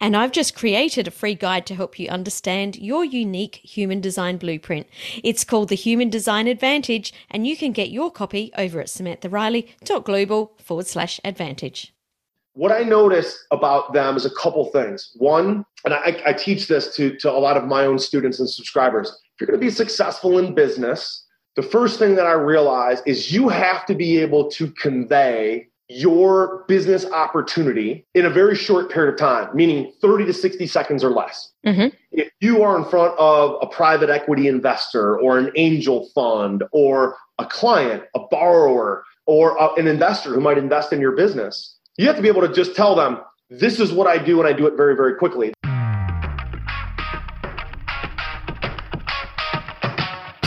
And I've just created a free guide to help you understand your unique human design blueprint. It's called the Human Design Advantage, and you can get your copy over at samanthariley.global forward slash advantage. What I notice about them is a couple things. One, and I, I teach this to, to a lot of my own students and subscribers. If you're going to be successful in business, the first thing that I realize is you have to be able to convey your business opportunity in a very short period of time, meaning 30 to 60 seconds or less. Mm-hmm. If you are in front of a private equity investor or an angel fund or a client, a borrower, or a, an investor who might invest in your business, you have to be able to just tell them, this is what I do, and I do it very, very quickly.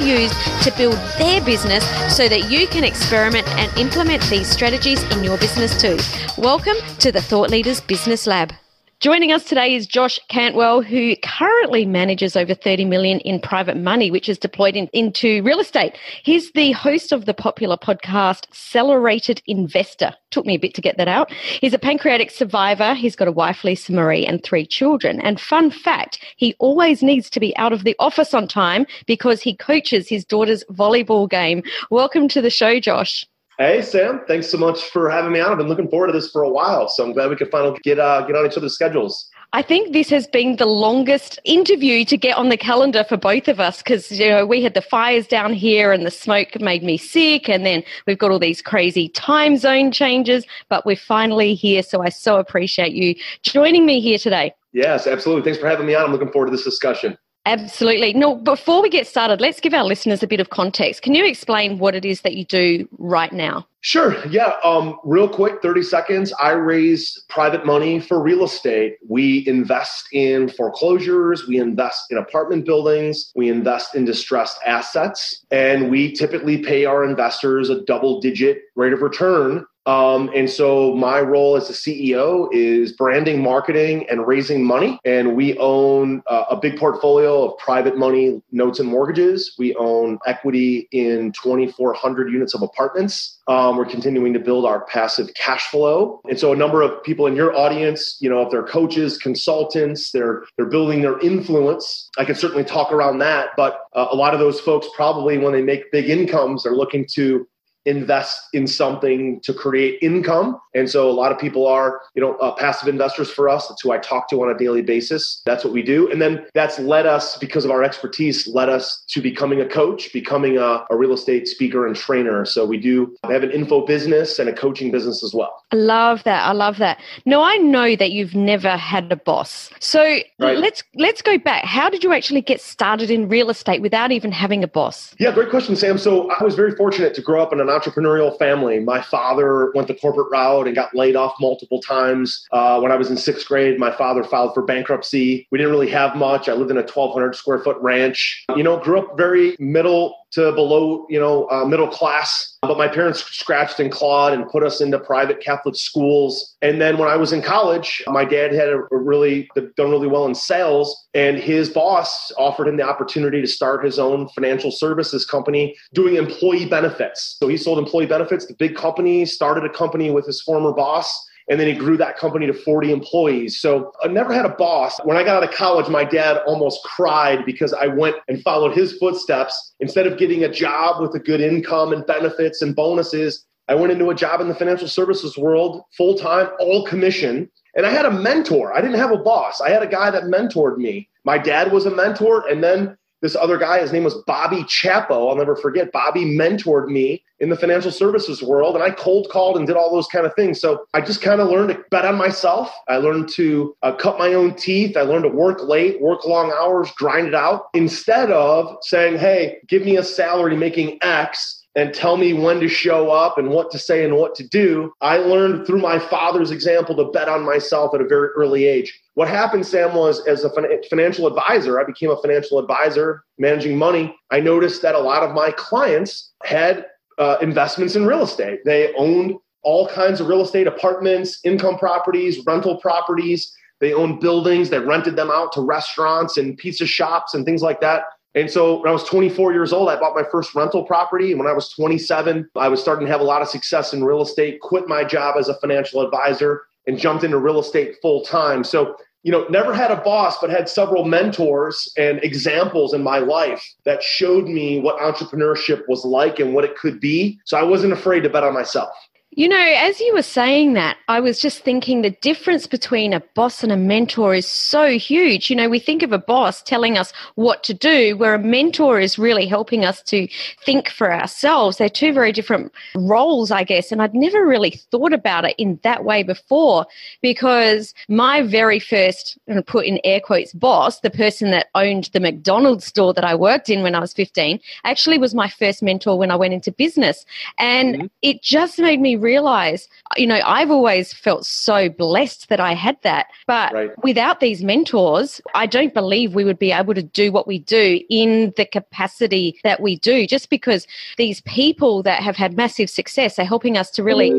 used to build their business so that you can experiment and implement these strategies in your business too. Welcome to the Thought Leaders Business Lab. Joining us today is Josh Cantwell, who currently manages over 30 million in private money, which is deployed in, into real estate. He's the host of the popular podcast Accelerated Investor. Took me a bit to get that out. He's a pancreatic survivor. He's got a wife, Lisa Marie, and three children. And fun fact, he always needs to be out of the office on time because he coaches his daughter's volleyball game. Welcome to the show, Josh. Hey Sam, thanks so much for having me on. I've been looking forward to this for a while, so I'm glad we could finally get uh, get on each other's schedules. I think this has been the longest interview to get on the calendar for both of us because you know we had the fires down here and the smoke made me sick, and then we've got all these crazy time zone changes. But we're finally here, so I so appreciate you joining me here today. Yes, absolutely. Thanks for having me on. I'm looking forward to this discussion. Absolutely. No, before we get started, let's give our listeners a bit of context. Can you explain what it is that you do right now? Sure. Yeah. Um, real quick, 30 seconds. I raise private money for real estate. We invest in foreclosures. We invest in apartment buildings. We invest in distressed assets. And we typically pay our investors a double digit rate of return um, and so my role as a CEO is branding, marketing, and raising money. And we own uh, a big portfolio of private money notes and mortgages. We own equity in 2,400 units of apartments. Um, we're continuing to build our passive cash flow. And so a number of people in your audience, you know, if they're coaches, consultants, they're they're building their influence. I can certainly talk around that, but uh, a lot of those folks probably when they make big incomes are looking to invest in something to create income. And so a lot of people are, you know, uh, passive investors for us. That's who I talk to on a daily basis. That's what we do. And then that's led us, because of our expertise, led us to becoming a coach, becoming a, a real estate speaker and trainer. So we do have an info business and a coaching business as well. I love that. I love that. No, I know that you've never had a boss. So right. let's let's go back. How did you actually get started in real estate without even having a boss? Yeah, great question, Sam. So I was very fortunate to grow up in an entrepreneurial family. My father went the corporate route and got laid off multiple times. Uh, when I was in sixth grade, my father filed for bankruptcy. We didn't really have much. I lived in a 1,200 square foot ranch. You know, grew up very middle to below, you know, uh, middle class. But my parents scratched and clawed and put us into private Catholic schools. And then when I was in college, my dad had a really done really well in sales, and his boss offered him the opportunity to start his own financial services company doing employee benefits. So he sold employee benefits to big companies, started a company with his former boss and then he grew that company to 40 employees. So I never had a boss. When I got out of college, my dad almost cried because I went and followed his footsteps. Instead of getting a job with a good income and benefits and bonuses, I went into a job in the financial services world full time, all commission. And I had a mentor. I didn't have a boss. I had a guy that mentored me. My dad was a mentor. And then this other guy, his name was Bobby Chapo. I'll never forget. Bobby mentored me in the financial services world, and I cold called and did all those kind of things. So I just kind of learned to bet on myself. I learned to uh, cut my own teeth. I learned to work late, work long hours, grind it out instead of saying, hey, give me a salary making X and tell me when to show up and what to say and what to do. I learned through my father's example to bet on myself at a very early age. What happened, Sam, was as a financial advisor, I became a financial advisor managing money. I noticed that a lot of my clients had uh, investments in real estate. They owned all kinds of real estate apartments, income properties, rental properties. They owned buildings. They rented them out to restaurants and pizza shops and things like that. And so when I was 24 years old, I bought my first rental property. And when I was 27, I was starting to have a lot of success in real estate, quit my job as a financial advisor, and jumped into real estate full time. So, you know, never had a boss, but had several mentors and examples in my life that showed me what entrepreneurship was like and what it could be. So I wasn't afraid to bet on myself. You know, as you were saying that, I was just thinking the difference between a boss and a mentor is so huge. You know, we think of a boss telling us what to do, where a mentor is really helping us to think for ourselves. They're two very different roles, I guess. And I'd never really thought about it in that way before because my very first, to put in air quotes, boss, the person that owned the McDonald's store that I worked in when I was 15, actually was my first mentor when I went into business. And mm-hmm. it just made me realize, you know, I've always felt so blessed that I had that. But right. without these mentors, I don't believe we would be able to do what we do in the capacity that we do, just because these people that have had massive success are helping us to really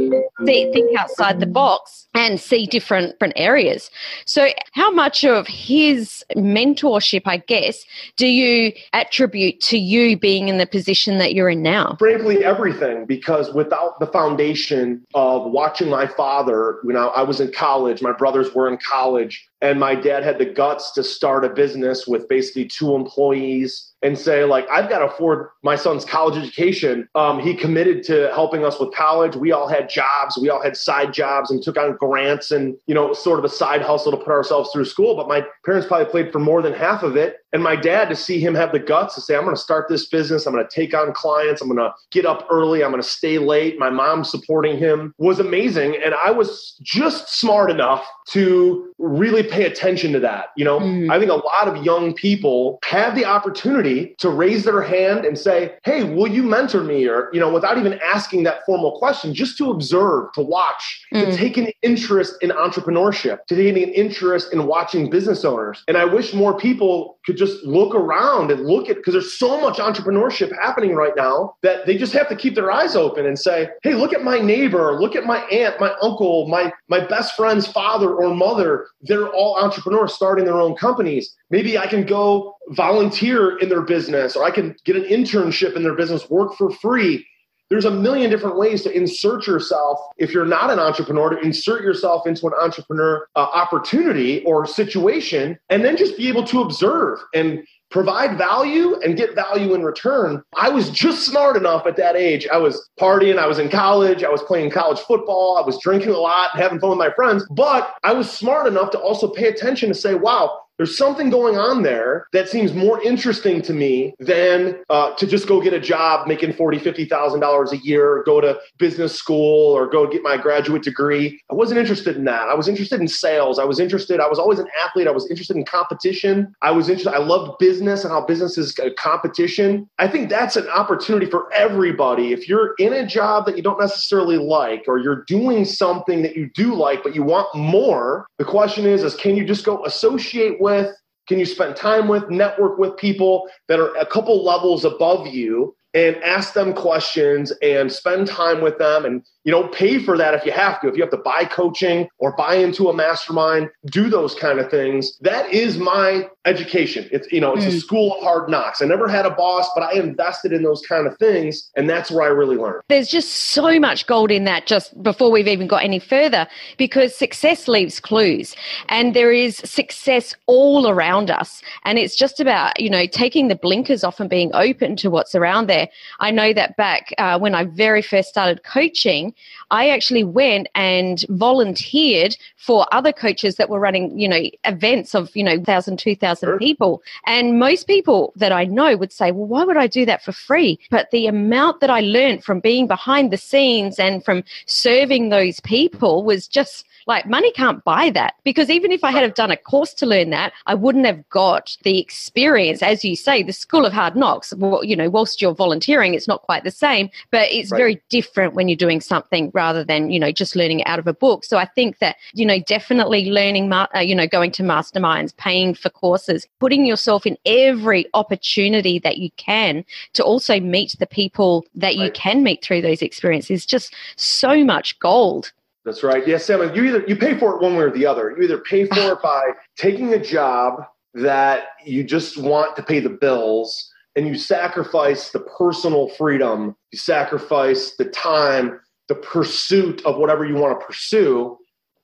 see, think outside the box and see different, different areas. So, how much of his mentorship, I guess, do you attribute to you being in the position that you're in now? Frankly, everything, because without the foundation of watching my father, when I, I was in college, my brothers were in college, and my dad had the guts to start a business with basically two employees and say like i've got to afford my son's college education. Um, he committed to helping us with college. We all had jobs. We all had side jobs and took on grants and you know sort of a side hustle to put ourselves through school. But my parents probably played for more than half of it and my dad to see him have the guts to say i'm going to start this business i'm going to take on clients i'm going to get up early i'm going to stay late my mom supporting him was amazing and i was just smart enough to really pay attention to that you know mm. i think a lot of young people have the opportunity to raise their hand and say, Hey, will you mentor me? Or, you know, without even asking that formal question, just to observe, to watch, mm. to take an interest in entrepreneurship, to take an interest in watching business owners. And I wish more people could just look around and look at, because there's so much entrepreneurship happening right now that they just have to keep their eyes open and say, Hey, look at my neighbor, look at my aunt, my uncle, my, my best friend's father or mother. They're all entrepreneurs starting their own companies. Maybe I can go volunteer in their business or I can get an internship in their business, work for free. There's a million different ways to insert yourself if you're not an entrepreneur to insert yourself into an entrepreneur uh, opportunity or situation and then just be able to observe and provide value and get value in return. I was just smart enough at that age. I was partying, I was in college, I was playing college football, I was drinking a lot, having fun with my friends, but I was smart enough to also pay attention to say, wow, there's something going on there that seems more interesting to me than uh, to just go get a job making forty, fifty thousand dollars a year, go to business school, or go get my graduate degree. I wasn't interested in that. I was interested in sales. I was interested. I was always an athlete. I was interested in competition. I was interested. I loved business and how business is a competition. I think that's an opportunity for everybody. If you're in a job that you don't necessarily like, or you're doing something that you do like but you want more, the question is: is can you just go associate with with? Can you spend time with, network with people that are a couple levels above you and ask them questions and spend time with them. And you know pay for that if you have to. If you have to buy coaching or buy into a mastermind do those kind of things. That is my education. It's you know it's mm. a school of hard knocks. I never had a boss but i invested in those kind of things and that's where i really learned. There's just so much gold in that just before we've even got any further because success leaves clues and there is success all around us. And it's just about you know taking the blinkers off and being open to what's around there there. I know that back uh, when I very first started coaching, I actually went and volunteered for other coaches that were running, you know, events of, you know, 1,000, 2,000 sure. people. And most people that I know would say, well, why would I do that for free? But the amount that I learned from being behind the scenes and from serving those people was just like money can't buy that because even if I had have done a course to learn that, I wouldn't have got the experience, as you say, the school of hard knocks. Well, you know, whilst you're volunteering, it's not quite the same, but it's right. very different when you're doing something rather than you know just learning out of a book. So I think that you know definitely learning, uh, you know, going to masterminds, paying for courses, putting yourself in every opportunity that you can to also meet the people that you right. can meet through those experiences. Just so much gold. That's right. Yes, Sam. You either you pay for it one way or the other. You either pay for it by taking a job that you just want to pay the bills, and you sacrifice the personal freedom, you sacrifice the time, the pursuit of whatever you want to pursue.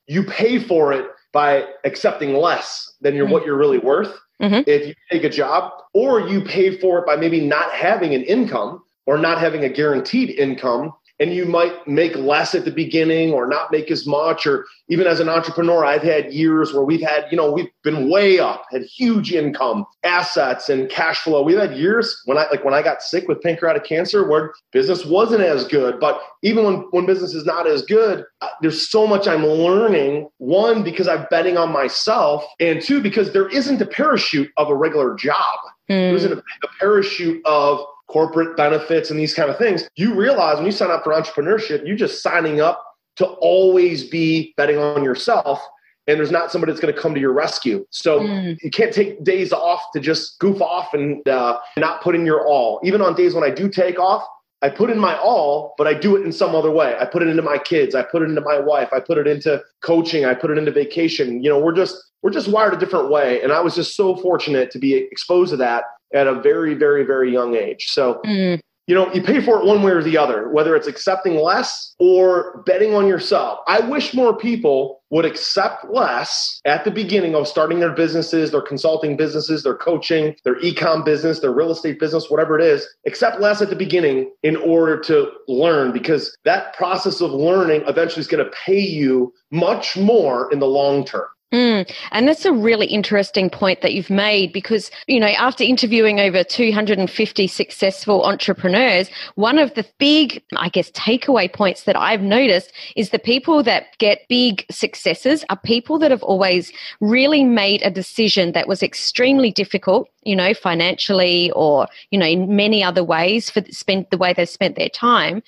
You pay for it by accepting less than you're, mm-hmm. what you're really worth. Mm-hmm. If you take a job, or you pay for it by maybe not having an income or not having a guaranteed income and you might make less at the beginning or not make as much or even as an entrepreneur i've had years where we've had you know we've been way up had huge income assets and cash flow. We've had years when i like when i got sick with pancreatic cancer where business wasn't as good. But even when when business is not as good uh, there's so much i'm learning one because i'm betting on myself and two because there isn't a parachute of a regular job. Mm. there isn't a, a parachute of corporate benefits and these kind of things, you realize when you sign up for entrepreneurship, you're just signing up to always be betting on yourself. And there's not somebody that's going to come to your rescue. So mm. you can't take days off to just goof off and uh, not put in your all. Even on days when I do take off, I put in my all, but I do it in some other way. I put it into my kids. I put it into my wife. I put it into coaching. I put it into vacation. You know, we're just we're just wired a different way. And I was just so fortunate to be exposed to that at a very, very, very young age. So, mm. you know, you pay for it one way or the other, whether it's accepting less or betting on yourself. I wish more people would accept less at the beginning of starting their businesses, their consulting businesses, their coaching, their ecom business, their real estate business, whatever it is, accept less at the beginning in order to learn because that process of learning eventually is going to pay you much more in the long term. Mm, and that's a really interesting point that you've made because, you know, after interviewing over 250 successful entrepreneurs, one of the big, I guess, takeaway points that I've noticed is the people that get big successes are people that have always really made a decision that was extremely difficult you know, financially or, you know, in many other ways for spent the way they've spent their time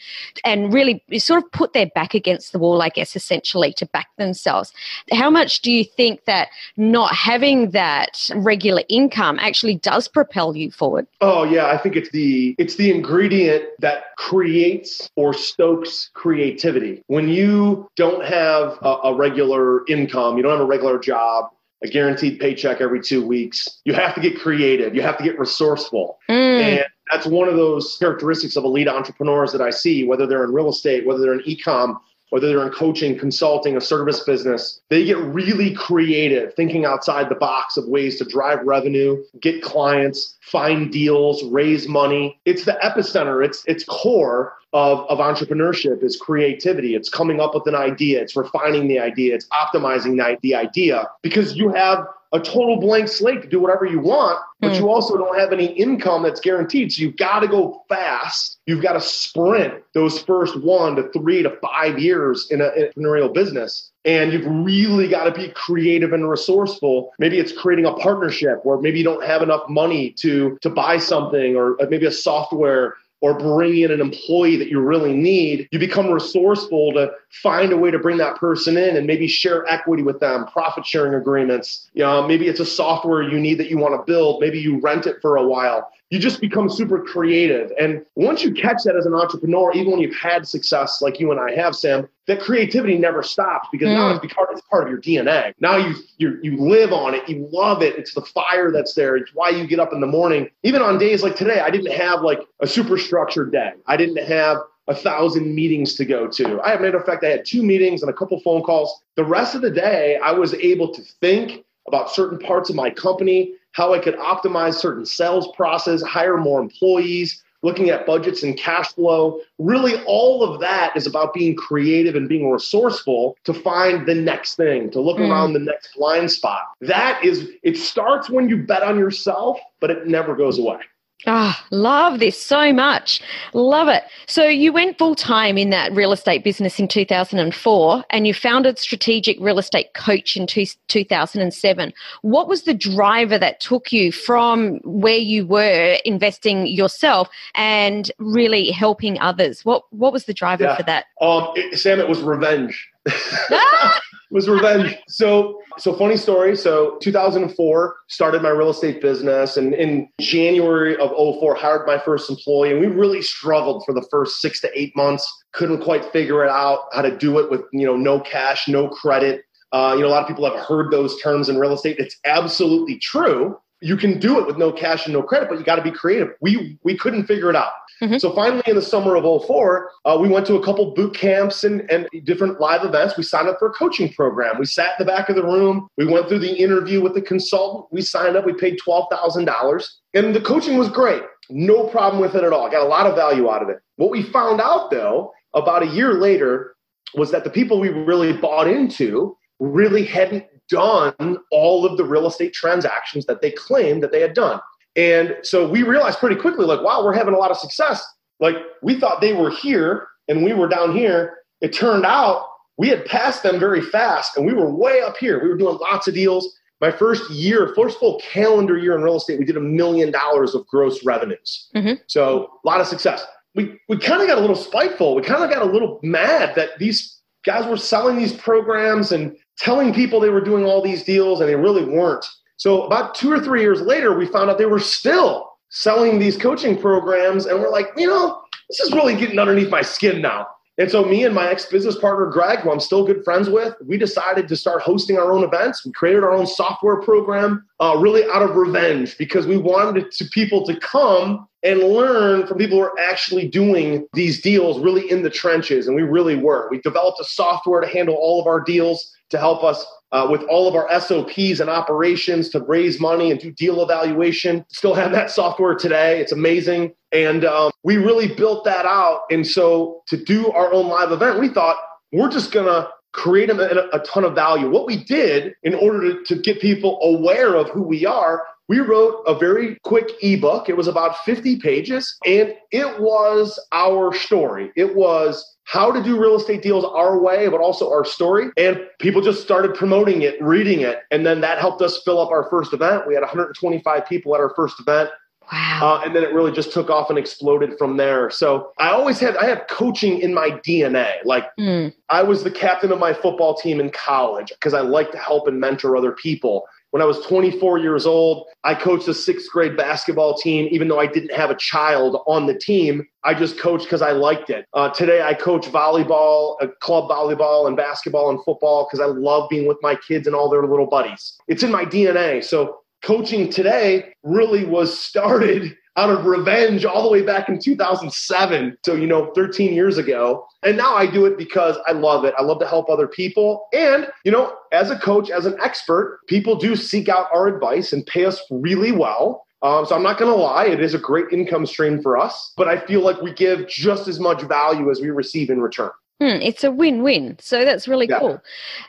and really sort of put their back against the wall, I guess, essentially to back themselves. How much do you think that not having that regular income actually does propel you forward? Oh yeah, I think it's the it's the ingredient that creates or stokes creativity. When you don't have a, a regular income, you don't have a regular job, a guaranteed paycheck every two weeks. You have to get creative. You have to get resourceful. Mm. And that's one of those characteristics of elite entrepreneurs that I see, whether they're in real estate, whether they're in ecom, whether they're in coaching, consulting, a service business, they get really creative, thinking outside the box of ways to drive revenue, get clients, find deals, raise money. It's the epicenter, it's it's core of, of entrepreneurship is creativity. It's coming up with an idea, it's refining the idea, it's optimizing the, the idea because you have a total blank slate to do whatever you want, but mm. you also don't have any income that's guaranteed. So you've got to go fast. You've got to sprint those first one to three to five years in an entrepreneurial business. And you've really got to be creative and resourceful. Maybe it's creating a partnership where maybe you don't have enough money to, to buy something or maybe a software or bring in an employee that you really need, you become resourceful to find a way to bring that person in and maybe share equity with them, profit sharing agreements. You know, maybe it's a software you need that you want to build. Maybe you rent it for a while you just become super creative. And once you catch that as an entrepreneur, even when you've had success like you and I have, Sam, that creativity never stops because mm. now it's part, it's part of your DNA. Now you you you live on it, you love it. It's the fire that's there. It's why you get up in the morning. Even on days like today, I didn't have like a super structured day. I didn't have a thousand meetings to go to. I, matter of fact, I had two meetings and a couple phone calls. The rest of the day, I was able to think about certain parts of my company how I could optimize certain sales process, hire more employees, looking at budgets and cash flow. Really, all of that is about being creative and being resourceful to find the next thing, to look mm. around the next blind spot. That is, it starts when you bet on yourself, but it never goes away. Ah, oh, love this so much. Love it. So you went full time in that real estate business in 2004 and you founded Strategic Real Estate Coach in two, 2007. What was the driver that took you from where you were investing yourself and really helping others? What what was the driver yeah. for that? Um, it, Sam, it was revenge. Was revenge. So, so funny story. So, 2004 started my real estate business, and in January of 04 hired my first employee, and we really struggled for the first six to eight months. Couldn't quite figure it out how to do it with you know no cash, no credit. Uh, you know, a lot of people have heard those terms in real estate. It's absolutely true you can do it with no cash and no credit, but you got to be creative. We we couldn't figure it out. Mm-hmm. So finally, in the summer of 04, uh, we went to a couple boot camps and, and different live events. We signed up for a coaching program. We sat in the back of the room. We went through the interview with the consultant. We signed up. We paid twelve thousand dollars, and the coaching was great. No problem with it at all. Got a lot of value out of it. What we found out though, about a year later, was that the people we really bought into really hadn't done all of the real estate transactions that they claimed that they had done. And so we realized pretty quickly, like, wow, we're having a lot of success. Like, we thought they were here and we were down here. It turned out we had passed them very fast and we were way up here. We were doing lots of deals. My first year, first full calendar year in real estate, we did a million dollars of gross revenues. Mm-hmm. So, a lot of success. We, we kind of got a little spiteful. We kind of got a little mad that these guys were selling these programs and telling people they were doing all these deals and they really weren't. So about two or three years later, we found out they were still selling these coaching programs. And we're like, you know, this is really getting underneath my skin now. And so me and my ex-business partner, Greg, who I'm still good friends with, we decided to start hosting our own events. We created our own software program, uh, really out of revenge, because we wanted to people to come and learn from people who are actually doing these deals really in the trenches. And we really were. We developed a software to handle all of our deals to help us uh, with all of our SOPs and operations to raise money and do deal evaluation. Still have that software today. It's amazing. And um, we really built that out. And so to do our own live event, we thought we're just going to create a, a, ton of value. What we did in order to, to get people aware of who we are we wrote a very quick ebook. It was about 50 pages, and it was our story. It was how to do real estate deals our way, but also our story. And people just started promoting it, reading it. And then that helped us fill up our first event. We had 125 people at our first event. Wow. Uh, and then it really just took off and exploded from there. So I always had I have coaching in my DNA. Like mm. I was the captain of my football team in college because I like to help and mentor other people. When I was 24 years old, I coached a sixth grade basketball team, even though I didn't have a child on the team. I just coached because I liked it. Uh, today, I coach volleyball, uh, club volleyball, and basketball and football because I love being with my kids and all their little buddies. It's in my DNA. So, coaching today really was started out of revenge all the way back in 2007. So, you know, 13 years ago. And now I do it because I love it. I love to help other people. And, you know, as a coach, as an expert, people do seek out our advice and pay us really well. Um, so I'm not going to lie, it is a great income stream for us, but I feel like we give just as much value as we receive in return. Hmm, it's a win win. So that's really yeah. cool.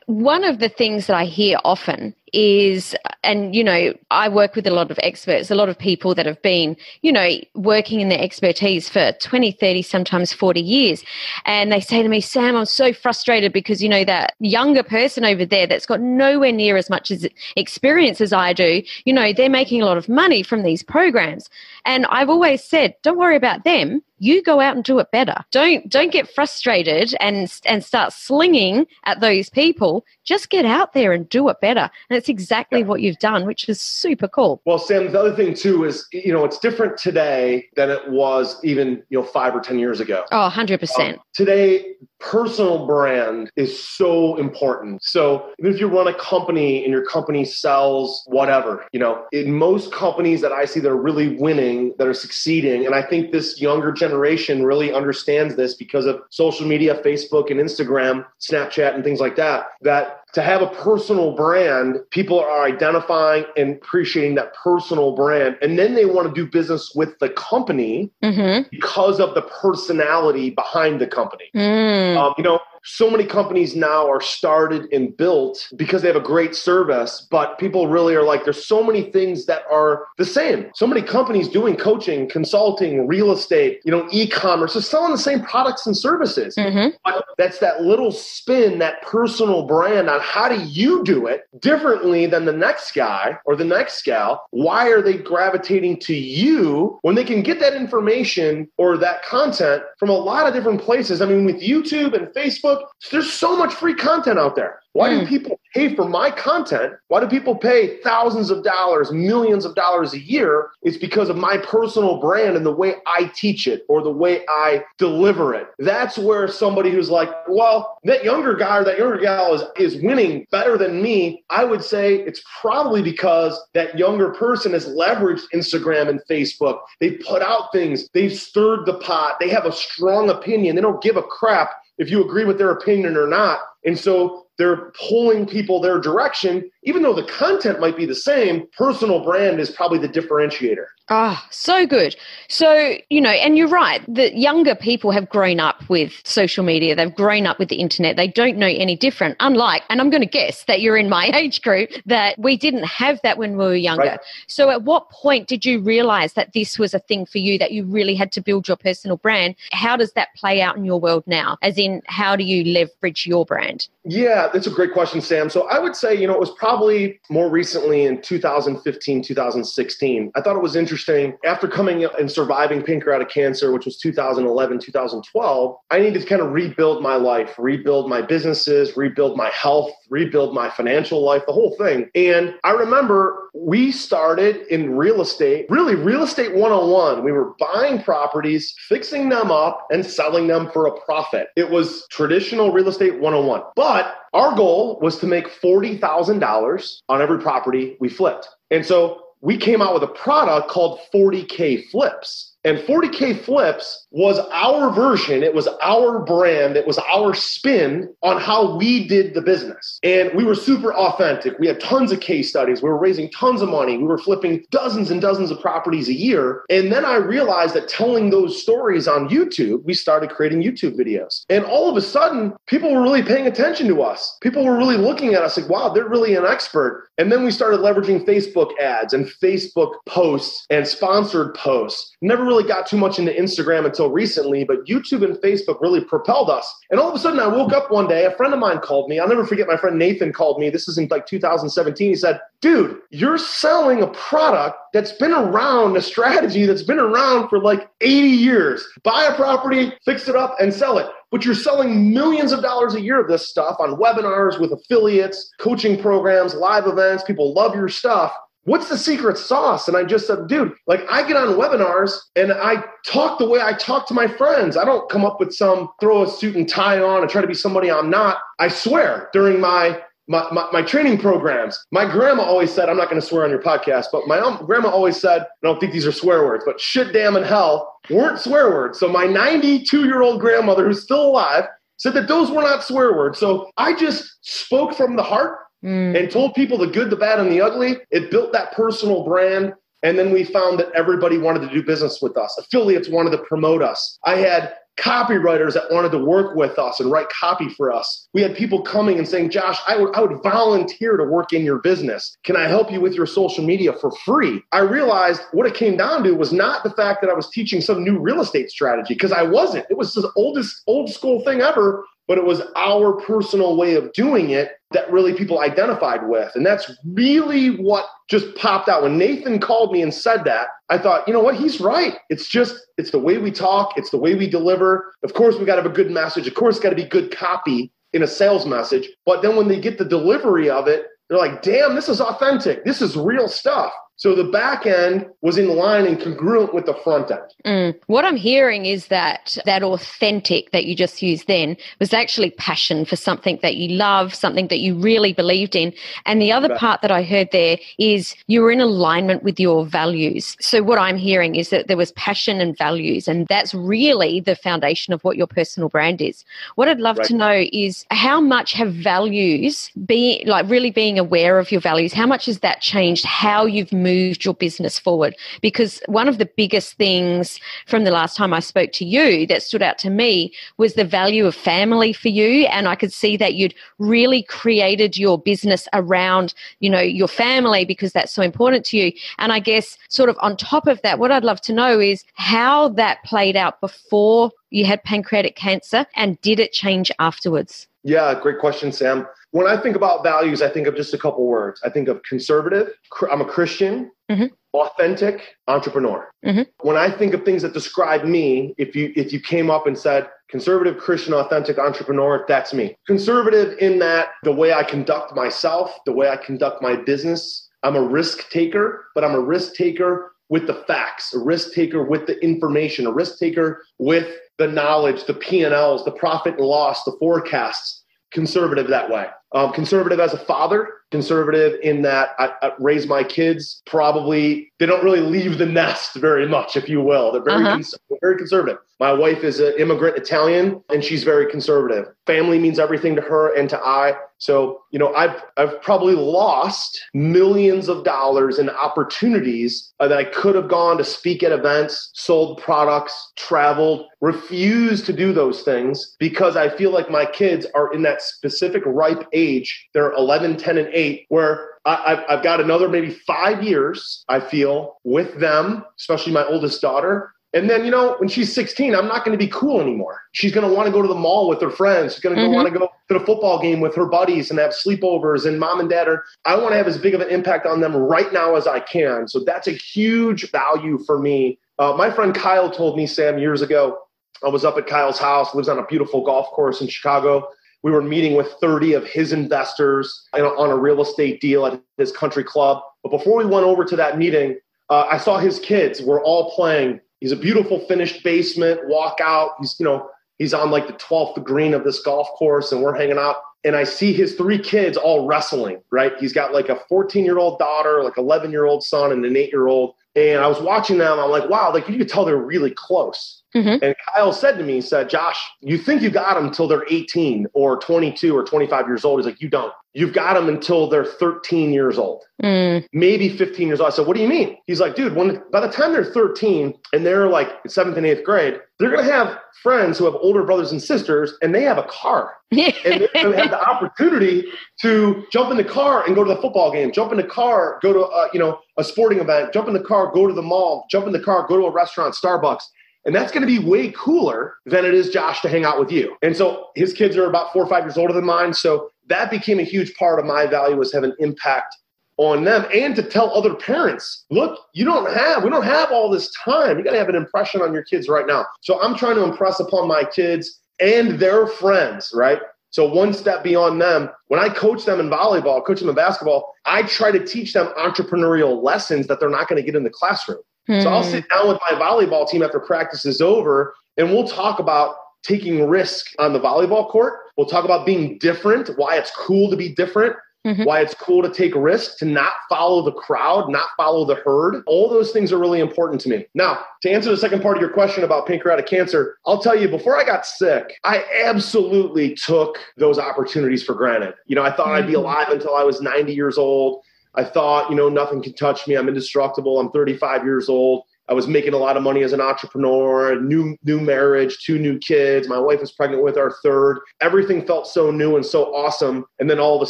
One of the things that I hear often is, and you know, I work with a lot of experts, a lot of people that have been, you know, working in their expertise for 20, 30, sometimes 40 years. And they say to me, Sam, I'm so frustrated because, you know, that younger person over there that's got nowhere near as much as experience as I do, you know, they're making a lot of money from these programs. And I've always said, don't worry about them you go out and do it better. Don't don't get frustrated and and start slinging at those people. Just get out there and do it better. And it's exactly yeah. what you've done, which is super cool. Well, Sam, the other thing too is you know it's different today than it was even you know five or ten years ago. Oh, 100 um, percent. Today, personal brand is so important. So even if you run a company and your company sells whatever, you know, in most companies that I see that are really winning, that are succeeding, and I think this younger generation generation really understands this because of social media, Facebook and Instagram, Snapchat, and things like that. That to have a personal brand, people are identifying and appreciating that personal brand. And then they want to do business with the company mm-hmm. because of the personality behind the company. Mm. Um, you know, so many companies now are started and built because they have a great service, but people really are like, there's so many things that are the same. So many companies doing coaching, consulting, real estate, you know, e-commerce, are selling the same products and services. Mm-hmm. But that's that little spin, that personal brand on how do you do it differently than the next guy or the next gal? Why are they gravitating to you when they can get that information or that content from a lot of different places? I mean, with YouTube and Facebook, Facebook, there's so much free content out there. Why mm. do hmm. people pay for my content? Why do people pay thousands of dollars, millions of dollars a year? It's because of my personal brand and the way I teach it or the way I deliver it. That's where somebody who's like, well, that younger guy or that younger gal is, is winning better than me. I would say it's probably because that younger person has leveraged Instagram and Facebook. They put out things, they've stirred the pot, they have a strong opinion, they don't give a crap if you agree with their opinion or not. And so they're pulling people their direction, even though the content might be the same, personal brand is probably the differentiator. Ah, oh, so good. So, you know, and you're right, the younger people have grown up with social media, they've grown up with the internet, they don't know any different. Unlike, and I'm going to guess that you're in my age group, that we didn't have that when we were younger. Right. So, at what point did you realize that this was a thing for you, that you really had to build your personal brand? How does that play out in your world now? As in, how do you leverage your brand? Yeah, that's a great question, Sam. So, I would say, you know, it was probably more recently in 2015, 2016. I thought it was interesting interesting. After coming and surviving pancreatic cancer, which was 2011, 2012, I needed to kind of rebuild my life, rebuild my businesses, rebuild my health, rebuild my financial life, the whole thing. And I remember we started in real estate, really real estate 101. We were buying properties, fixing them up, and selling them for a profit. It was traditional real estate 101. But our goal was to make $40,000 on every property we flipped. And so we came out with a product called 40K Flips. And 40K Flips was our version, it was our brand, it was our spin on how we did the business. And we were super authentic. We had tons of case studies. We were raising tons of money. We were flipping dozens and dozens of properties a year. And then I realized that telling those stories on YouTube, we started creating YouTube videos. And all of a sudden, people were really paying attention to us. People were really looking at us like, wow, they're really an expert. And then we started leveraging Facebook ads and Facebook posts and sponsored posts. Never really got too much into Instagram until recently, but YouTube and Facebook really propelled us. And all of a sudden, I woke up one day, a friend of mine called me. I'll never forget my friend Nathan called me. This is in like 2017. He said, Dude, you're selling a product that's been around, a strategy that's been around for like 80 years. Buy a property, fix it up, and sell it but you're selling millions of dollars a year of this stuff on webinars with affiliates, coaching programs, live events. People love your stuff what's the secret sauce? And I just said, dude, like I get on webinars and I talk the way I talk to my friends. I don't come up with some throw a suit and tie on and try to be somebody I'm not. I swear during my my, my, my, training programs. My grandma always said, I'm not going to swear on your podcast, but my um, grandma always said, I don't think these are swear words, but shit, damn, and hell weren't swear words. So my 92 year old grandmother, who's still alive, said that those were not swear words. So I just spoke from the heart mm. and told people the good, the bad, and the ugly. It built that personal brand. And then we found that everybody wanted to do business with us. Affiliates wanted to promote us. I had copywriters that wanted to work with us and write copy for us. We had people coming and saying, Josh, I would, I would volunteer to work in your business. Can I help you with your social media for free? I realized what it came down to was not the fact that I was teaching some new real estate strategy, because I wasn't. It was the oldest, old school thing ever but it was our personal way of doing it that really people identified with. And that's really what just popped out. When Nathan called me and said that, I thought, you know what? He's right. It's just, it's the way we talk, it's the way we deliver. Of course, we got to have a good message. Of course, got to be good copy in a sales message. But then when they get the delivery of it, they're like, damn, this is authentic. This is real stuff. So the back end was in line and congruent with the front end. Mm. What I'm hearing is that that authentic that you just used then was actually passion for something that you love, something that you really believed in. And the other part that I heard there is you were in alignment with your values. So what I'm hearing is that there was passion and values, and that's really the foundation of what your personal brand is. What I'd love right. to know is how much have values being like really being aware of your values, how much has that changed how you've moved your business forward? Because one of the biggest things from the last time I spoke to you that stood out to me was the value of family for you. And I could see that you'd really created your business around, you know, your family because that's so important to you. And I guess sort of on top of that, what I'd love to know is how that played out before you had pancreatic cancer and did it change afterwards? Yeah, great question, Sam. When I think about values, I think of just a couple words. I think of conservative, I'm a Christian, mm-hmm. authentic, entrepreneur. Mm-hmm. When I think of things that describe me, if you if you came up and said conservative, Christian, authentic, entrepreneur, that's me. Conservative in that the way I conduct myself, the way I conduct my business, I'm a risk taker, but I'm a risk taker with the facts, a risk taker with the information, a risk taker with the knowledge, the P&Ls, the profit and loss, the forecasts, conservative that way. Um, conservative as a father, conservative in that I, I, raise my kids. Probably they don't really leave the nest very much, if you will. They're very uh-huh. cons- very conservative. My wife is an immigrant Italian, and she's very conservative. Family means everything to her and to I. So you know, I've I've probably lost millions of dollars in opportunities that I could have gone to speak at events, sold products, traveled, refused to do those things because I feel like my kids are in that specific ripe age. They're 11, 10, and 8, where I, have got another maybe five years, I feel, with them, especially my oldest daughter. And then, you know, when she's 16, I'm not going to be cool anymore. She's going to want to go to the mall with her friends. She's going to mm-hmm. want to go to the football game with her buddies and have sleepovers. And mom and dad are, I want to have as big of an impact on them right now as I can. So that's a huge value for me. Uh, my friend Kyle told me, Sam, years ago, I was up at Kyle's house, lives on a beautiful golf course in Chicago we were meeting with 30 of his investors on a real estate deal at his country club. But before we went over to that meeting, uh, I saw his kids were all playing. He's a beautiful finished basement, walk out. He's, you know, he's on like the 12th green of this golf course and we're hanging out. And I see his three kids all wrestling, right? He's got like a 14 year old daughter, like 11 year old son, and an eight year old. And I was watching them. I'm like, wow, like you could tell they're really close. Mm-hmm. And Kyle said to me, he said, Josh, you think you got them until they're 18 or 22 or 25 years old. He's like, you don't. You've got them until they're 13 years old, mm. maybe 15 years old. I said, what do you mean? He's like, dude, when by the time they're 13 and they're like seventh and eighth grade, they're going to have friends who have older brothers and sisters and they have a car. and they're going to have the opportunity to jump in the car and go to the football game, jump in the car, go to, a, you know, a sporting event, jump in the car, go to the mall, jump in the car, go to a restaurant, Starbucks and that's going to be way cooler than it is Josh to hang out with you. And so his kids are about four or five years older than mine. So that became a huge part of my value was having an impact on them and to tell other parents, look, you don't have, we don't have all this time. You got to have an impression on your kids right now. So I'm trying to impress upon my kids and their friends, right? So one step beyond them, when I coach them in volleyball, coach them in basketball, I try to teach them entrepreneurial lessons that they're not going to get in the classroom. So I'll sit down with my volleyball team after practice is over and we'll talk about taking risk on the volleyball court. We'll talk about being different, why it's cool to be different, mm-hmm. why it's cool to take risk, to not follow the crowd, not follow the herd. All those things are really important to me. Now, to answer the second part of your question about pancreatic cancer, I'll tell you before I got sick, I absolutely took those opportunities for granted. You know, I thought mm-hmm. I'd be mm-hmm. alive until I was 90 years old. I thought, you know, nothing can touch me. I'm indestructible. I'm 35 years old. I was making a lot of money as an entrepreneur, new new marriage, two new kids. My wife was pregnant with our third. Everything felt so new and so awesome. And then all of a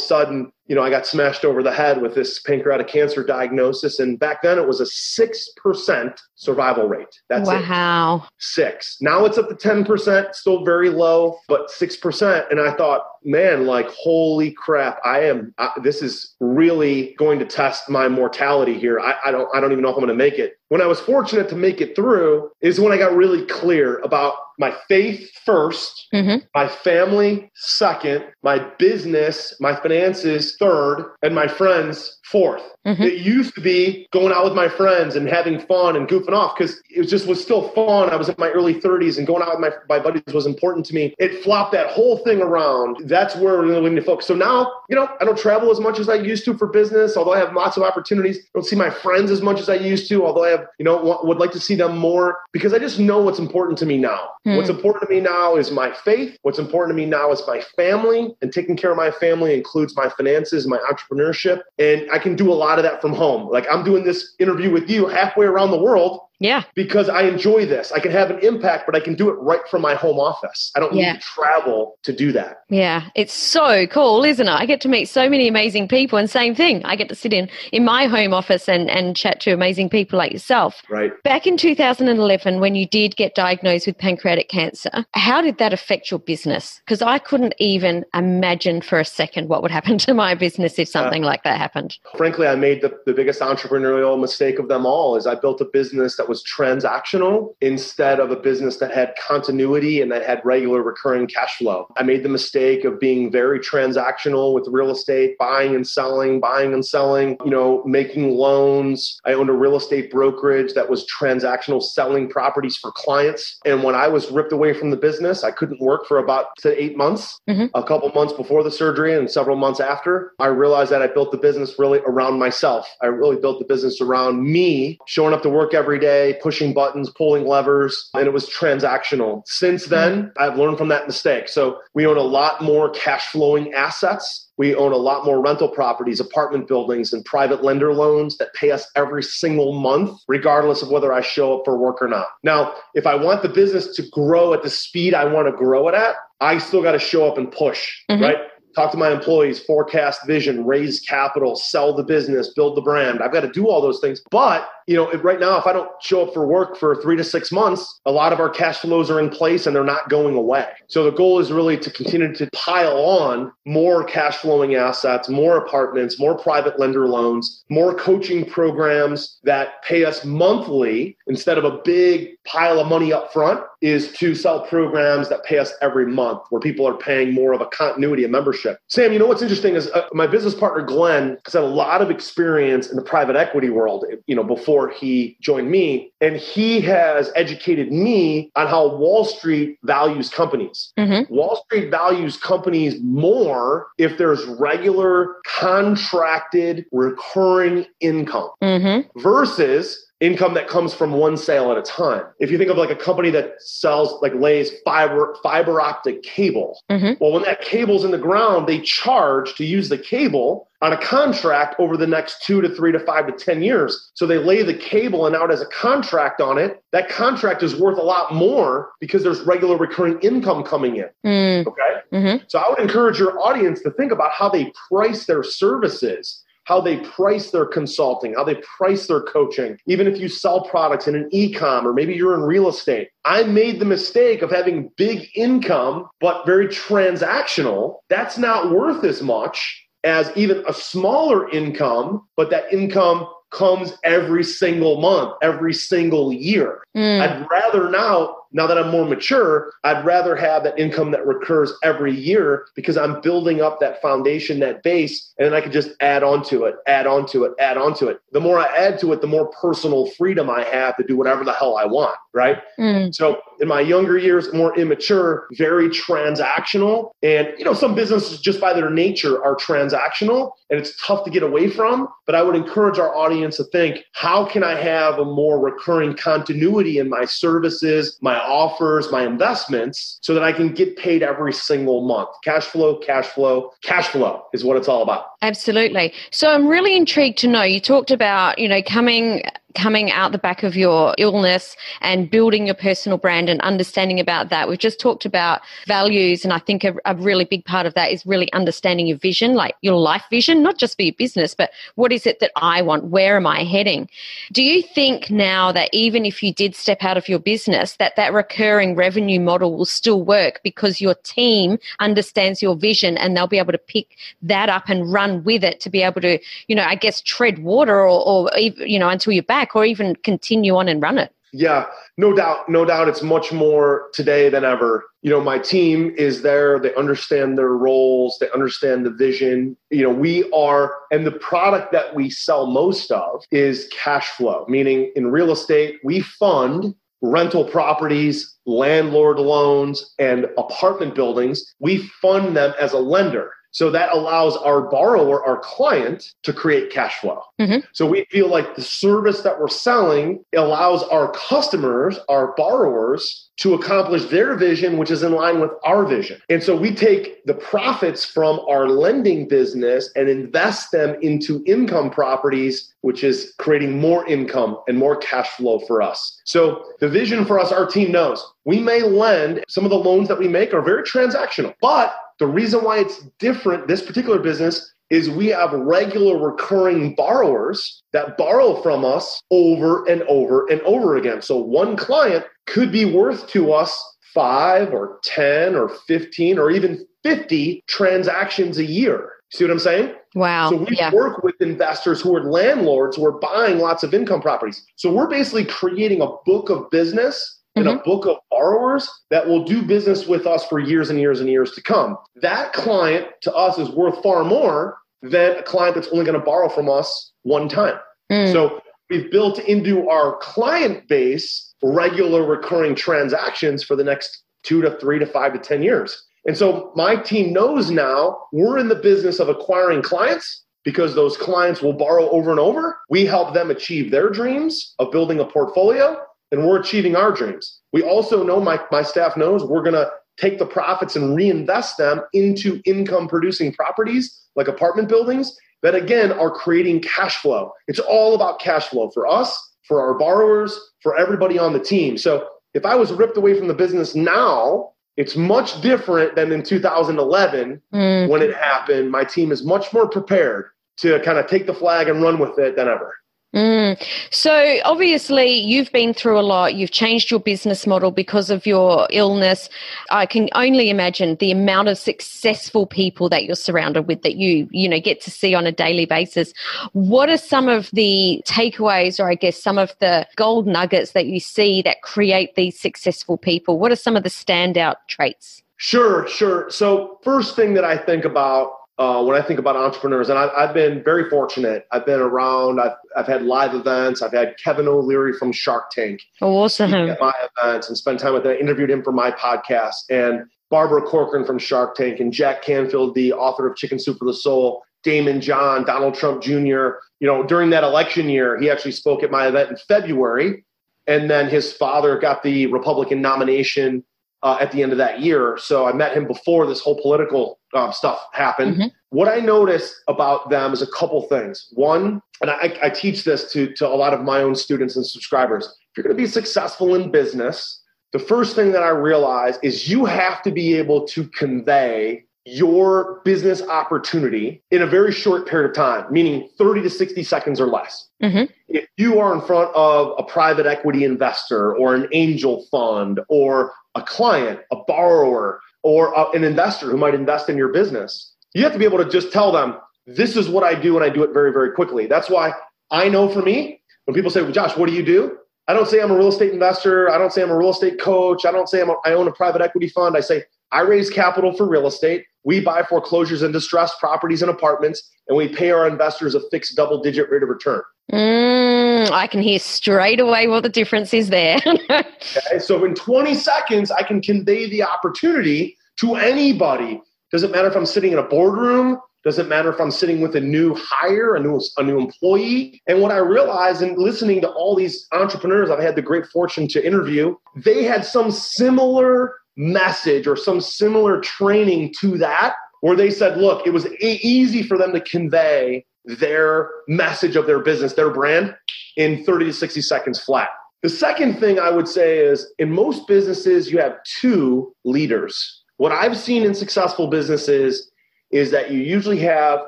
sudden, you know, I got smashed over the head with this pancreatic cancer diagnosis. And back then it was a 6% survival rate. That's wow. It. Six. Now it's up to 10%, still very low, but 6%. And I thought, man, like, holy crap, I am, I, this is really going to test my mortality here. I, I don't, I don't even know if I'm going to make it. When I was fortunate to make it through is when I got really clear about my faith 1st Mm-hmm. my family second, my business, my finances third, and my friends 4th Mhm. It used to be going out with my friends and having fun and goofing off because it was just was still fun. I was in my early 30s and going out with my, my buddies was important to me. It flopped that whole thing around. That's where we're really need to focus. So now, you know, I don't travel as much as I used to for business, although I have lots of opportunities. I don't see my friends as much as I used to, although I have, you know, wa- would like to see them more because I just know what's important to me now. Hmm. What's important to me now is my faith. What's important to me now is my family, and taking care of my family includes my finances, my entrepreneurship, and I can do a lot of that from home. Like I'm doing this interview with you halfway around the world Yeah. because I enjoy this. I can have an impact, but I can do it right from my home office. I don't Yeah. need to travel to do that. Yeah, it's so cool, isn't it? I get to meet so many amazing people, and same thing. I get to sit in in my home office and and chat to amazing people like yourself. Right. Back in 2011, when you did get diagnosed with pancreatic cancer, how did that affect your business? Because I couldn't even imagine for a second what would happen to my business if something uh, like that happened. Frankly, I made the, the biggest entrepreneurial mistake of them all is I built a business that was transactional instead of a business that had continuity and that had regular recurring cash flow. I made the mistake of being very transactional with real estate, buying and selling, buying and selling, you know, making loans. I owned a real estate brokerage that was transactional selling properties for clients. And when I was ripped away from the business, I couldn't work for about say, eight months, Mhm. a couple months before the surgery and several months after. I realized that I built the business really around myself. I really built the business around me showing up to work every day, pushing buttons, pulling levers, and it was transactional. Since then, I've learned from that mistake. So we own a lot more cash flowing assets. We own a lot more rental properties, apartment buildings, and private lender loans that pay us every single month, regardless of whether I show up for work or not. Now, if I want the business to grow at the speed I want to grow it at, I still got to show up and push, Mhm. right? Talk to my employees, forecast vision, raise capital, sell the business, build the brand. I've got to do all those things. But, you know, right now, if I don't show up for work for three to six months, a lot of our cash flows are in place and they're not going away. So the goal is really to continue to pile on more cash flowing assets, more apartments, more private lender loans, more coaching programs that pay us monthly instead of a big pile of money up front is to sell programs that pay us every month where people are paying more of a continuity of membership. Sam, you know what's interesting is uh, my business partner Glenn has had a lot of experience in the private equity world, you know, before he joined me, and he has educated me on how Wall Street values companies. Mhm. Wall Street values companies more if there's regular contracted recurring income Mm-hmm. versus income that comes from one sale at a time. If you think of like a company that sells like lays fiber fiber optic cable. Mhm. Well, when that cable's in the ground, they charge to use the cable on a contract over the next 2 to 3 to 5 to 10 years. So they lay the cable and out as a contract on it. That contract is worth a lot more because there's regular recurring income coming in, Mm. okay? Mm-hmm. So I would encourage your audience to think about how they price their services, how they price their consulting, how they price their coaching. Even if you sell products in an e-com or maybe you're in real estate. I made the mistake of having big income but very transactional. That's not worth as much as even a smaller income, but that income comes every single month, every single year. Mm. I'd rather now, now that I'm more mature, I'd rather have that income that recurs every year because I'm building up that foundation, that base, and then I can just add on to it, add on to it, add on to it. The more I add to it, the more personal freedom I have to do whatever the hell I want, right? Mm. So in my younger years, more immature, very transactional. And, you know, some businesses just by their nature are transactional and it's tough to get away from. But I would encourage our audience to think, how can I have a more recurring continuity in my services, my offers, my investments, so that I can get paid every single month? Cash flow, cash flow, cash flow is what it's all about. Absolutely. So I'm really intrigued to know. You talked about, you know, coming coming out the back of your illness and building your personal brand and understanding about that. We've just talked about values, and I think a, a really big part of that is really understanding your vision, like your life vision, not just for your business, but what is it that I want? Where am I heading? Do you think now that even if you did step out of your business, that that recurring revenue model will still work because your team understands your vision and they'll be able to pick that up and run with it to be able to, you know, I guess tread water or, or you know, until you're back or even continue on and run it? Yeah, no doubt, no doubt. It's much more today than ever. You know, my team is there. They understand their roles. They understand the vision. You know, we are, and the product that we sell most of is cash flow, meaning in real estate, we fund rental properties, landlord loans, and apartment buildings. We fund them as a lender. So that allows our borrower, our client, to create cash flow. Mm-hmm. So we feel like the service that we're selling allows our customers, our borrowers, to accomplish their vision, which is in line with our vision. And so we take the profits from our lending business and invest them into income properties, which is creating more income and more cash flow for us. So the vision for us, our team knows we may lend, some of the loans that we make are very transactional, but the reason why it's different, this particular business, is we have regular recurring borrowers that borrow from us over and over and over again. So one client could be worth to us five or 10 or 15 or even 50 transactions a year. See what I'm saying? Wow. So we yeah. work with investors who are landlords who are buying lots of income properties. So we're basically creating a book of business in mm-hmm. a book of borrowers that will do business with us for years and years and years to come. That client to us is worth far more than a client that's only going to borrow from us one time. Mm. So we've built into our client base regular recurring transactions for the next two to three to five to 10 years. And so my team knows now we're in the business of acquiring clients because those clients will borrow over and over. We help them achieve their dreams of building a portfolio and we're achieving our dreams. We also know, my, my staff knows, we're going to take the profits and reinvest them into income producing properties like apartment buildings that, again, are creating cash flow. It's all about cash flow for us, for our borrowers, for everybody on the team. So if I was ripped away from the business now, it's much different than in 2011 mm. when it happened. My team is much more prepared to kind of take the flag and run with it than ever. Mm. So obviously you've been through a lot. You've changed your business model because of your illness. I can only imagine the amount of successful people that you're surrounded with that you, you know, get to see on a daily basis. What are some of the takeaways or I guess some of the gold nuggets that you see that create these successful people? What are some of the standout traits? Sure, sure. So first thing that I think about uh, when I think about entrepreneurs, and I, have been very fortunate. I've been around. I've, I've had live events. I've had Kevin O'Leary from Shark Tank. Awesome. At my events and spent time with him. I interviewed him for my podcast. And Barbara Corcoran from Shark Tank and Jack Canfield, the author of Chicken Soup for the Soul. Daymond John, Donald Trump Jr. You know, during that election year, he actually spoke at my event in February. And then his father got the Republican nomination uh, at the end of that year. So I met him before this whole political uh, stuff happened. Mm-hmm. What I noticed about them is a couple things. One, and I, I teach this to, to a lot of my own students and subscribers. If you're going to be successful in business, the first thing that I realize is you have to be able to convey your business opportunity in a very short period of time, meaning 30 to 60 seconds or less. Mm-hmm. If you are in front of a private equity investor or an angel fund or a client, a borrower, or an investor who might invest in your business, you have to be able to just tell them, this is what I do, and I do it very, very quickly. That's why I know for me, when people say, well, Josh, what do you do? I don't say I'm a real estate investor. I don't say I'm a real estate coach. I don't say I'm a, I own a private equity fund. I say I raise capital for real estate. We buy foreclosures and distressed properties and apartments, and we pay our investors a fixed double digit rate of return. Mm, Mm, I can hear straight away what the difference is there. okay, so in 20 seconds, I can convey the opportunity to anybody. Doesn't matter if I'm sitting in a boardroom, doesn't matter if I'm sitting with a new hire, a new a new employee. And what I realized in listening to all these entrepreneurs I've had the great fortune to interview, they had some similar message or some similar training to that where they said, look, it was easy for them to convey their message of their business, their brand in 30 to 60 seconds flat. The second thing I would say is in most businesses, you have two leaders. What I've seen in successful businesses is that you usually have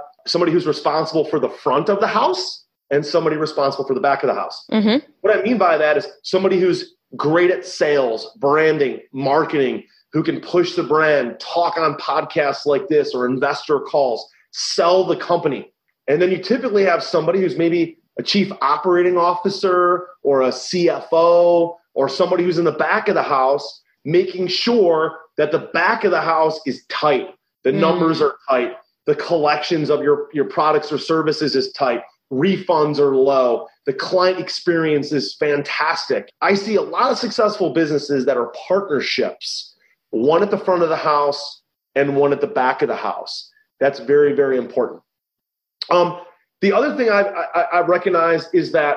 somebody who's responsible for the front of the house and somebody responsible for the back of the house. Mm-hmm. What I mean by that is somebody who's great at sales, branding, marketing, who can push the brand, talk on podcasts like this or investor calls, sell the company. And then you typically have somebody who's maybe a chief operating officer or a CFO or somebody who's in the back of the house, making sure that the back of the house is tight, the mm. numbers are tight, the collections of your, your products or services is tight, refunds are low, the client experience is fantastic. I see a lot of successful businesses that are partnerships, one at the front of the house and one at the back of the house. That's very, very important. Um, the other thing I, I, I recognize is that,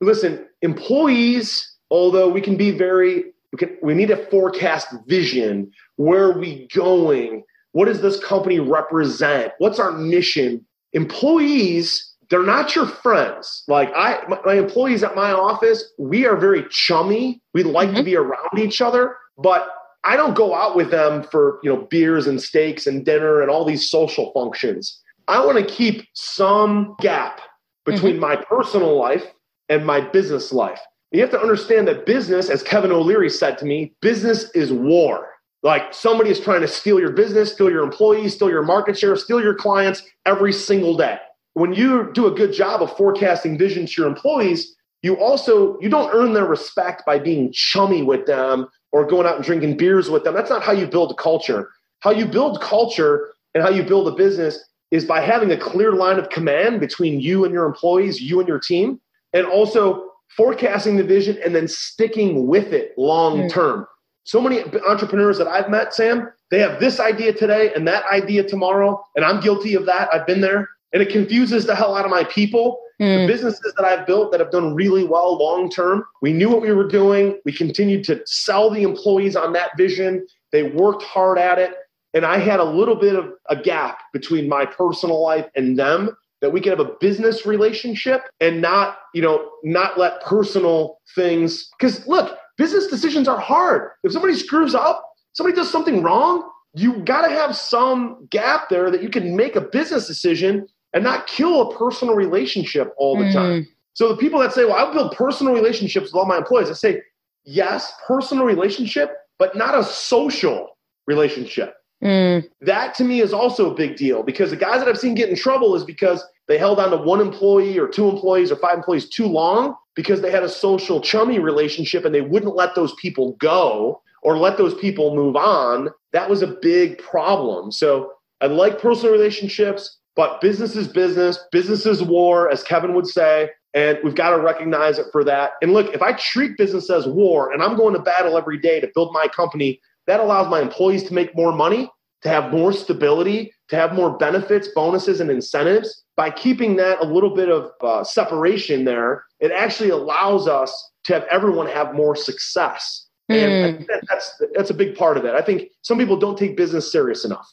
listen, employees, although we can be very, we, can, we need to forecast vision. Where are we going? What does this company represent? What's our mission? Employees, they're not your friends. Like I, my, my employees at my office, we are very chummy. We like mm-hmm. to be around each other, but I don't go out with them for you know beers and steaks and dinner and all these social functions. I want to keep some gap between mm-hmm. my personal life and my business life. You have to understand that business, as Kevin O'Leary said to me, business is war. Like somebody is trying to steal your business, steal your employees, steal your market share, steal your clients every single day. When you do a good job of forecasting vision to your employees, you also you don't earn their respect by being chummy with them or going out and drinking beers with them. That's not how you build culture. How you build culture and how you build a business is by having a clear line of command between you and your employees, you and your team, and also forecasting the vision and then sticking with it long hmm. term. Mm. So many entrepreneurs that I've met, Sam, they have this idea today and that idea tomorrow, and I'm guilty of that. I've been there, and it confuses the hell out of my people. Mm. The hmm. businesses that I've built that have done really well long term, we knew what we were doing. We continued to sell the employees on that vision. They worked hard at it. And I had a little bit of a gap between my personal life and them that we could have a business relationship and not, you know, not let personal things because look, business decisions are hard. If somebody screws up, somebody does something wrong, you got to have some gap there that you can make a business decision and not kill a personal relationship all the mm. time. So the people that say, well, I build personal relationships with all my employees, I say, yes, personal relationship, but not a social relationship. Mm. That to me is also a big deal because the guys that I've seen get in trouble is because they held on to one employee or two employees or five employees too long because they had a social chummy relationship and they wouldn't let those people go or let those people move on. That was a big problem. So I like personal relationships. But business is business, business is war, as Kevin would say. And we've got to recognize it for that. And look, if I treat business as war and I'm going to battle every day to build my company, that allows my employees to make more money, to have more stability, to have more benefits, bonuses, and incentives. By keeping that a little bit of uh, separation there, it actually allows us to have everyone have more success. Mm. And hmm. that's that's a big part of it. I think some people don't take business serious enough.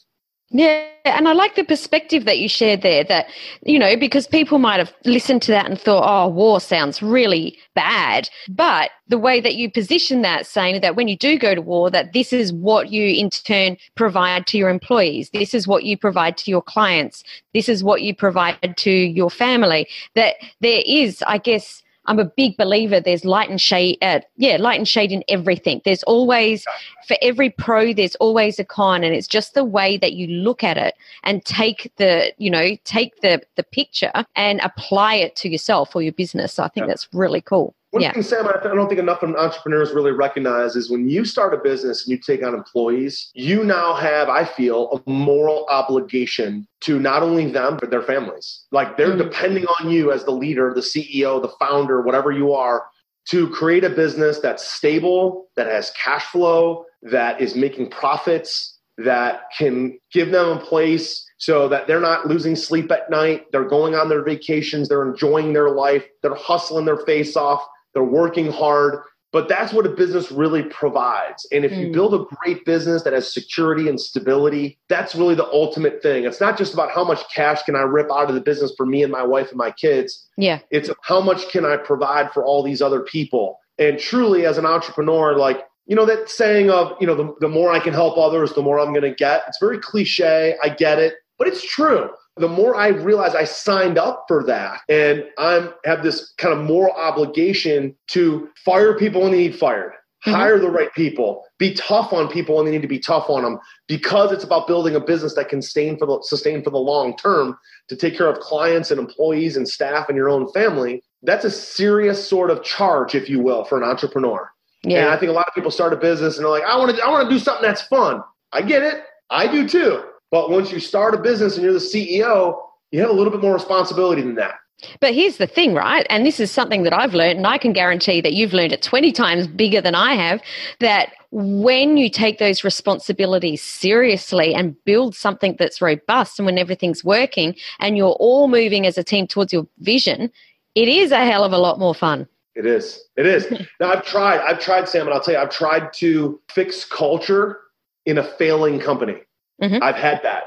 Yeah, and I like the perspective that you shared there that, you know, because people might have listened to that and thought, oh, war sounds really bad. But the way that you position that, saying that when you do go to war, that this is what you in turn provide to your employees, this is what you provide to your clients, this is what you provide to your family, that there is, I guess, I'm a big believer there's light and shade uh, yeah light and shade in everything. There's always for every pro there's always a con and it's just the way that you look at it and take the you know take the the picture and apply it to yourself or your business. So I think yeah. that's really cool one yeah. thing, Sam, I don't think enough entrepreneurs really recognize is when you start a business and you take on employees, you now have, I feel, a moral obligation to not only them, but their families. Like they're mm-hmm. depending on you as the leader, the CEO, the founder, whatever you are, to create a business that's stable, that has cash flow, that is making profits, that can give them a place so that they're not losing sleep at night. They're going on their vacations, they're enjoying their life, they're hustling their face off they're working hard, but that's what a business really provides. And if mm. you hmm. build a great business that has security and stability, that's really the ultimate thing. It's not just about how much cash can I rip out of the business for me and my wife and my kids. Yeah. It's how much can I provide for all these other people. And truly, as an entrepreneur, like, you know, that saying of, you know, the, the more I can help others, the more I'm going to get. It's very cliche. I get it, but it's true the more I realize I signed up for that and I'm have this kind of moral obligation to fire people when they need fired, Mm-hmm. Hire the right people. Be tough on people when they need to be tough on them because it's about building a business that can sustain for the sustain for the long term to take care of clients and employees and staff and your own family. That's a serious sort of charge, if you will, for an entrepreneur. Yeah. And I think a lot of people start a business and they're like, I want to I want to do something that's fun. I get it. I do too. But once you start a business and you're the CEO, you have a little bit more responsibility than that. But here's the thing, right? And this is something that I've learned, and I can guarantee that you've learned it 20 times bigger than I have that when you take those responsibilities seriously and build something that's robust and when everything's working and you're all moving as a team towards your vision, it is a hell of a lot more fun. It is. It is. now I've tried, I've tried, Sam, and I'll tell you, I've tried to fix culture in a failing company. Mm-hmm. I've had that.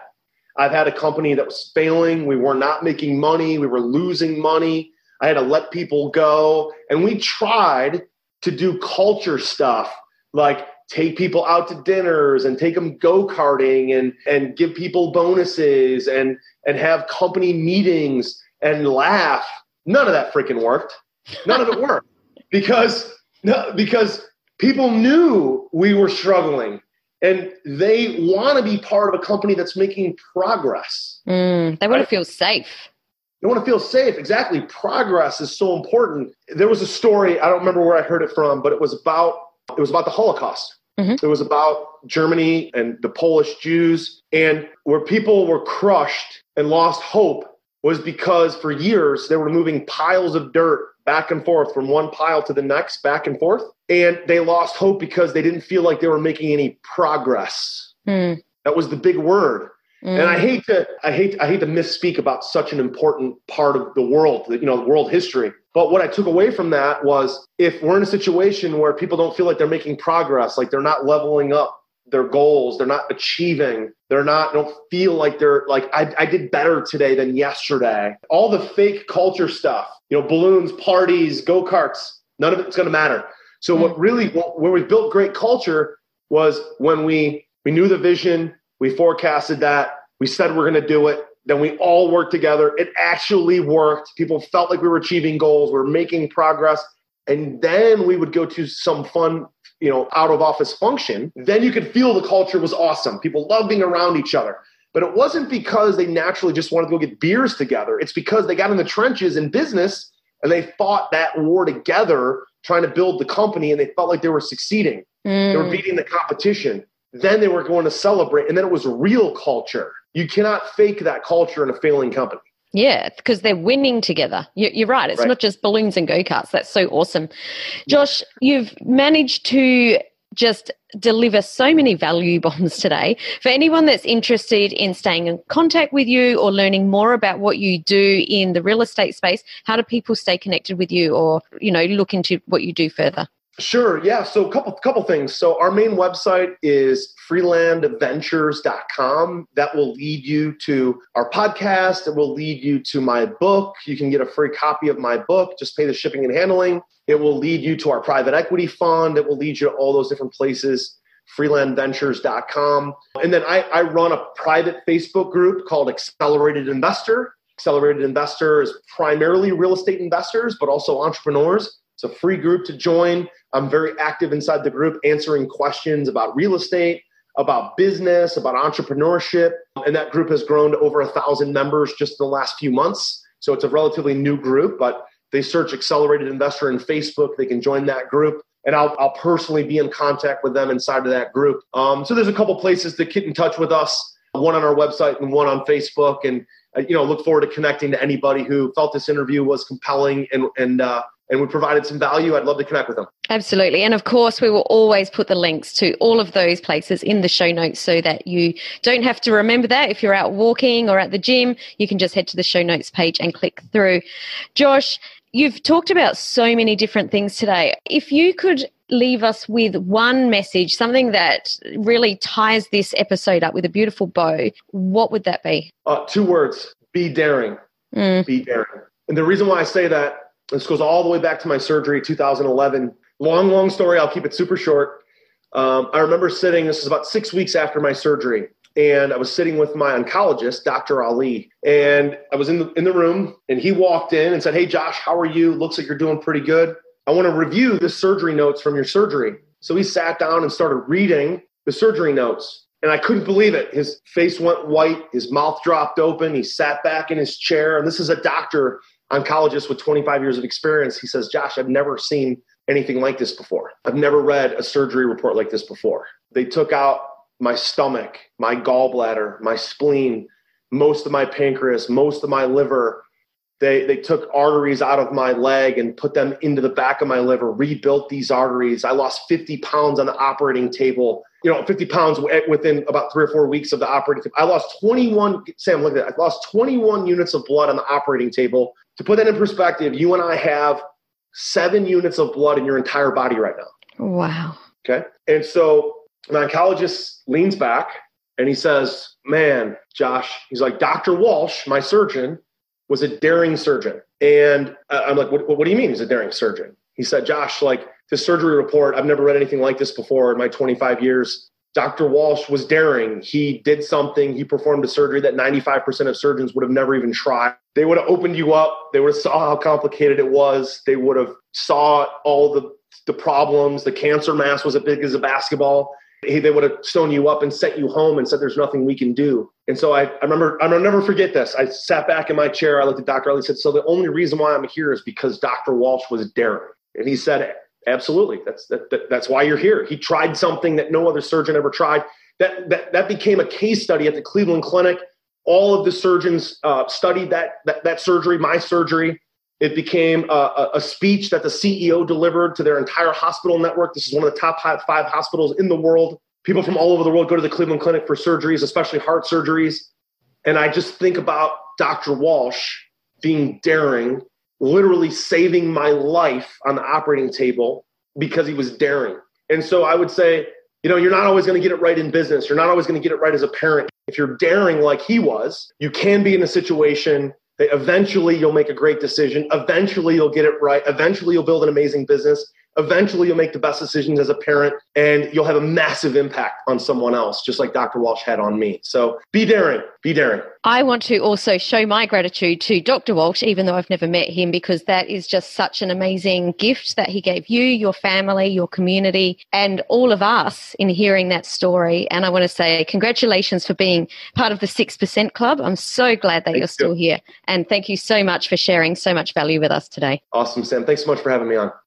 I've had a company that was failing. We were not making money. We were losing money. I had to let people go. And we tried to do culture stuff like take people out to dinners and take them go karting and, and give people bonuses and, and have company meetings and laugh. None of that freaking worked. None of it worked because, no, because people knew we were struggling and they want to be part of a company that's making progress. Mm, they want right? to feel safe. They want to feel safe. Exactly. Progress is so important. There was a story, I don't remember where I heard it from, but it was about it was about the Holocaust. Mm-hmm. It was about Germany and the Polish Jews and where people were crushed and lost hope was because for years they were moving piles of dirt back and forth from one pile to the next, back and forth. And they lost hope because they didn't feel like they were making any progress. Mm. That was the big word. Mm. And I hate to, I hate, I hate to misspeak about such an important part of the world, you know, world history. But what I took away from that was if we're in a situation where people don't feel like they're making progress, like they're not leveling up their goals, they're not achieving, they're not don't feel like they're like I, I did better today than yesterday. All the fake culture stuff, you know, balloons, parties, go karts, none of it's going to matter. So mm-hmm. what really where we built great culture was when we we knew the vision, we forecasted that, we said we're going to do it, then we all worked together. It actually worked. People felt like we were achieving goals, we are making progress, and then we would go to some fun you know out of office function then you could feel the culture was awesome people loved being around each other. But it wasn't because they naturally just wanted to go get beers together. It's because they got in the trenches in business and they fought that war together trying to build the company and they felt like they were succeeding. Mm. they were mm. beating the competition. Then they were going to celebrate and then it was real culture. You cannot fake that culture in a failing company yeah, because they're winning together. You're right. It's right. not just balloons and go karts. That's so awesome. Josh, you've managed to just deliver so many value bombs today. For anyone that's interested in staying in contact with you or learning more about what you do in the real estate space, how do people stay connected with you or, you know, look into what you do further? Sure. Yeah. So a couple couple things. So our main website is freelandventures.com. That will lead you to our podcast. It will lead you to my book. You can get a free copy of my book. Just pay the shipping and handling. It will lead you to our private equity fund. It will lead you to all those different places. Freelandventures.com. And then I, I run a private Facebook group called Accelerated Investor. Accelerated Investor is primarily real estate investors, but also entrepreneurs. It's a free group to join. I'm very active inside the group, answering questions about real estate, about business, about entrepreneurship. And that group has grown to over a thousand members just in the last few months. So it's a relatively new group, but they search Accelerated Investor in Facebook. They can join that group. And I'll, I'll personally be in contact with them inside of that group. Um, so there's a couple places to get in touch with us one on our website and one on Facebook. And, uh, you know, look forward to connecting to anybody who felt this interview was compelling and, and, uh, and we provided some value, I'd love to connect with them. Absolutely. And of course, we will always put the links to all of those places in the show notes so that you don't have to remember that. If you're out walking or at the gym, you can just head to the show notes page and click through. Josh, you've talked about so many different things today. If you could leave us with one message, something that really ties this episode up with a beautiful bow, what would that be? Uh, two words be daring. Mm. Be daring. And the reason why I say that this goes all the way back to my surgery, 2011. Long, long story. I'll keep it super short. Um, I remember sitting, this is about six weeks after my surgery, and I was sitting with my oncologist, Dr. Ali, and I was in the, in the room, and he walked in and said, Hey, Josh, how are you? Looks like you're doing pretty good. I want to review the surgery notes from your surgery. So he sat down and started reading the surgery notes. And I couldn't believe it. His face went white, his mouth dropped open. He sat back in his chair. And this is a doctor, oncologist with 25 years of experience. He says, Josh, I've never seen anything like this before. I've never read a surgery report like this before. They took out my stomach, my gallbladder, my spleen, most of my pancreas, most of my liver. They, they took arteries out of my leg and put them into the back of my liver, rebuilt these arteries. I lost 50 pounds on the operating table, you know, 50 pounds within about three or four weeks of the operating table. I lost 21, Sam, look at that. I lost 21 units of blood on the operating table. To put that in perspective, you and I have seven units of blood in your entire body right now. Wow. Okay. And so my oncologist leans back and he says, Man, Josh, he's like, Dr. Walsh, my surgeon, was a daring surgeon. And I'm like, what, what do you mean he's a daring surgeon? He said, Josh, like this surgery report, I've never read anything like this before in my 25 years. Dr. Walsh was daring. He did something. He performed a surgery that 95% of surgeons would have never even tried. They would have opened you up. They would have saw how complicated it was. They would have saw all the, the problems. The cancer mass was as big as a basketball they would have sewn you up and sent you home and said, "There's nothing we can do." And so I, I remember, I'll never forget this. I sat back in my chair. I looked at Dr. Ali. Said, "So the only reason why I'm here is because Dr. Walsh was daring." And he said, "Absolutely. That's that, that, that's why you're here." He tried something that no other surgeon ever tried. That that that became a case study at the Cleveland Clinic. All of the surgeons uh, studied that, that that surgery, my surgery. It became a, a, speech that the CEO delivered to their entire hospital network. This is one of the top five hospitals in the world. People from all over the world go to the Cleveland Clinic for surgeries, especially heart surgeries. And I just think about Dr. Walsh being daring, literally saving my life on the operating table because he was daring. And so I would say, you know, you're not always going to get it right in business. You're not always going to get it right as a parent. If you're daring like he was, you can be in a situation that Eventually, you'll make a great decision. Eventually, you'll get it right. Eventually, you'll build an amazing business. Eventually, you'll make the best decisions as a parent and you'll have a massive impact on someone else, just like Dr. Walsh had on me. So be daring, be daring. I want to also show my gratitude to Dr. Walsh, even though I've never met him, because that is just such an amazing gift that he gave you, your family, your community, and all of us in hearing that story. And I want to say congratulations for being part of the 6% Club. I'm so glad that Thank you're still here. And thank you so much for sharing so much value with us today. Awesome, Sam. Thanks so much for having me on.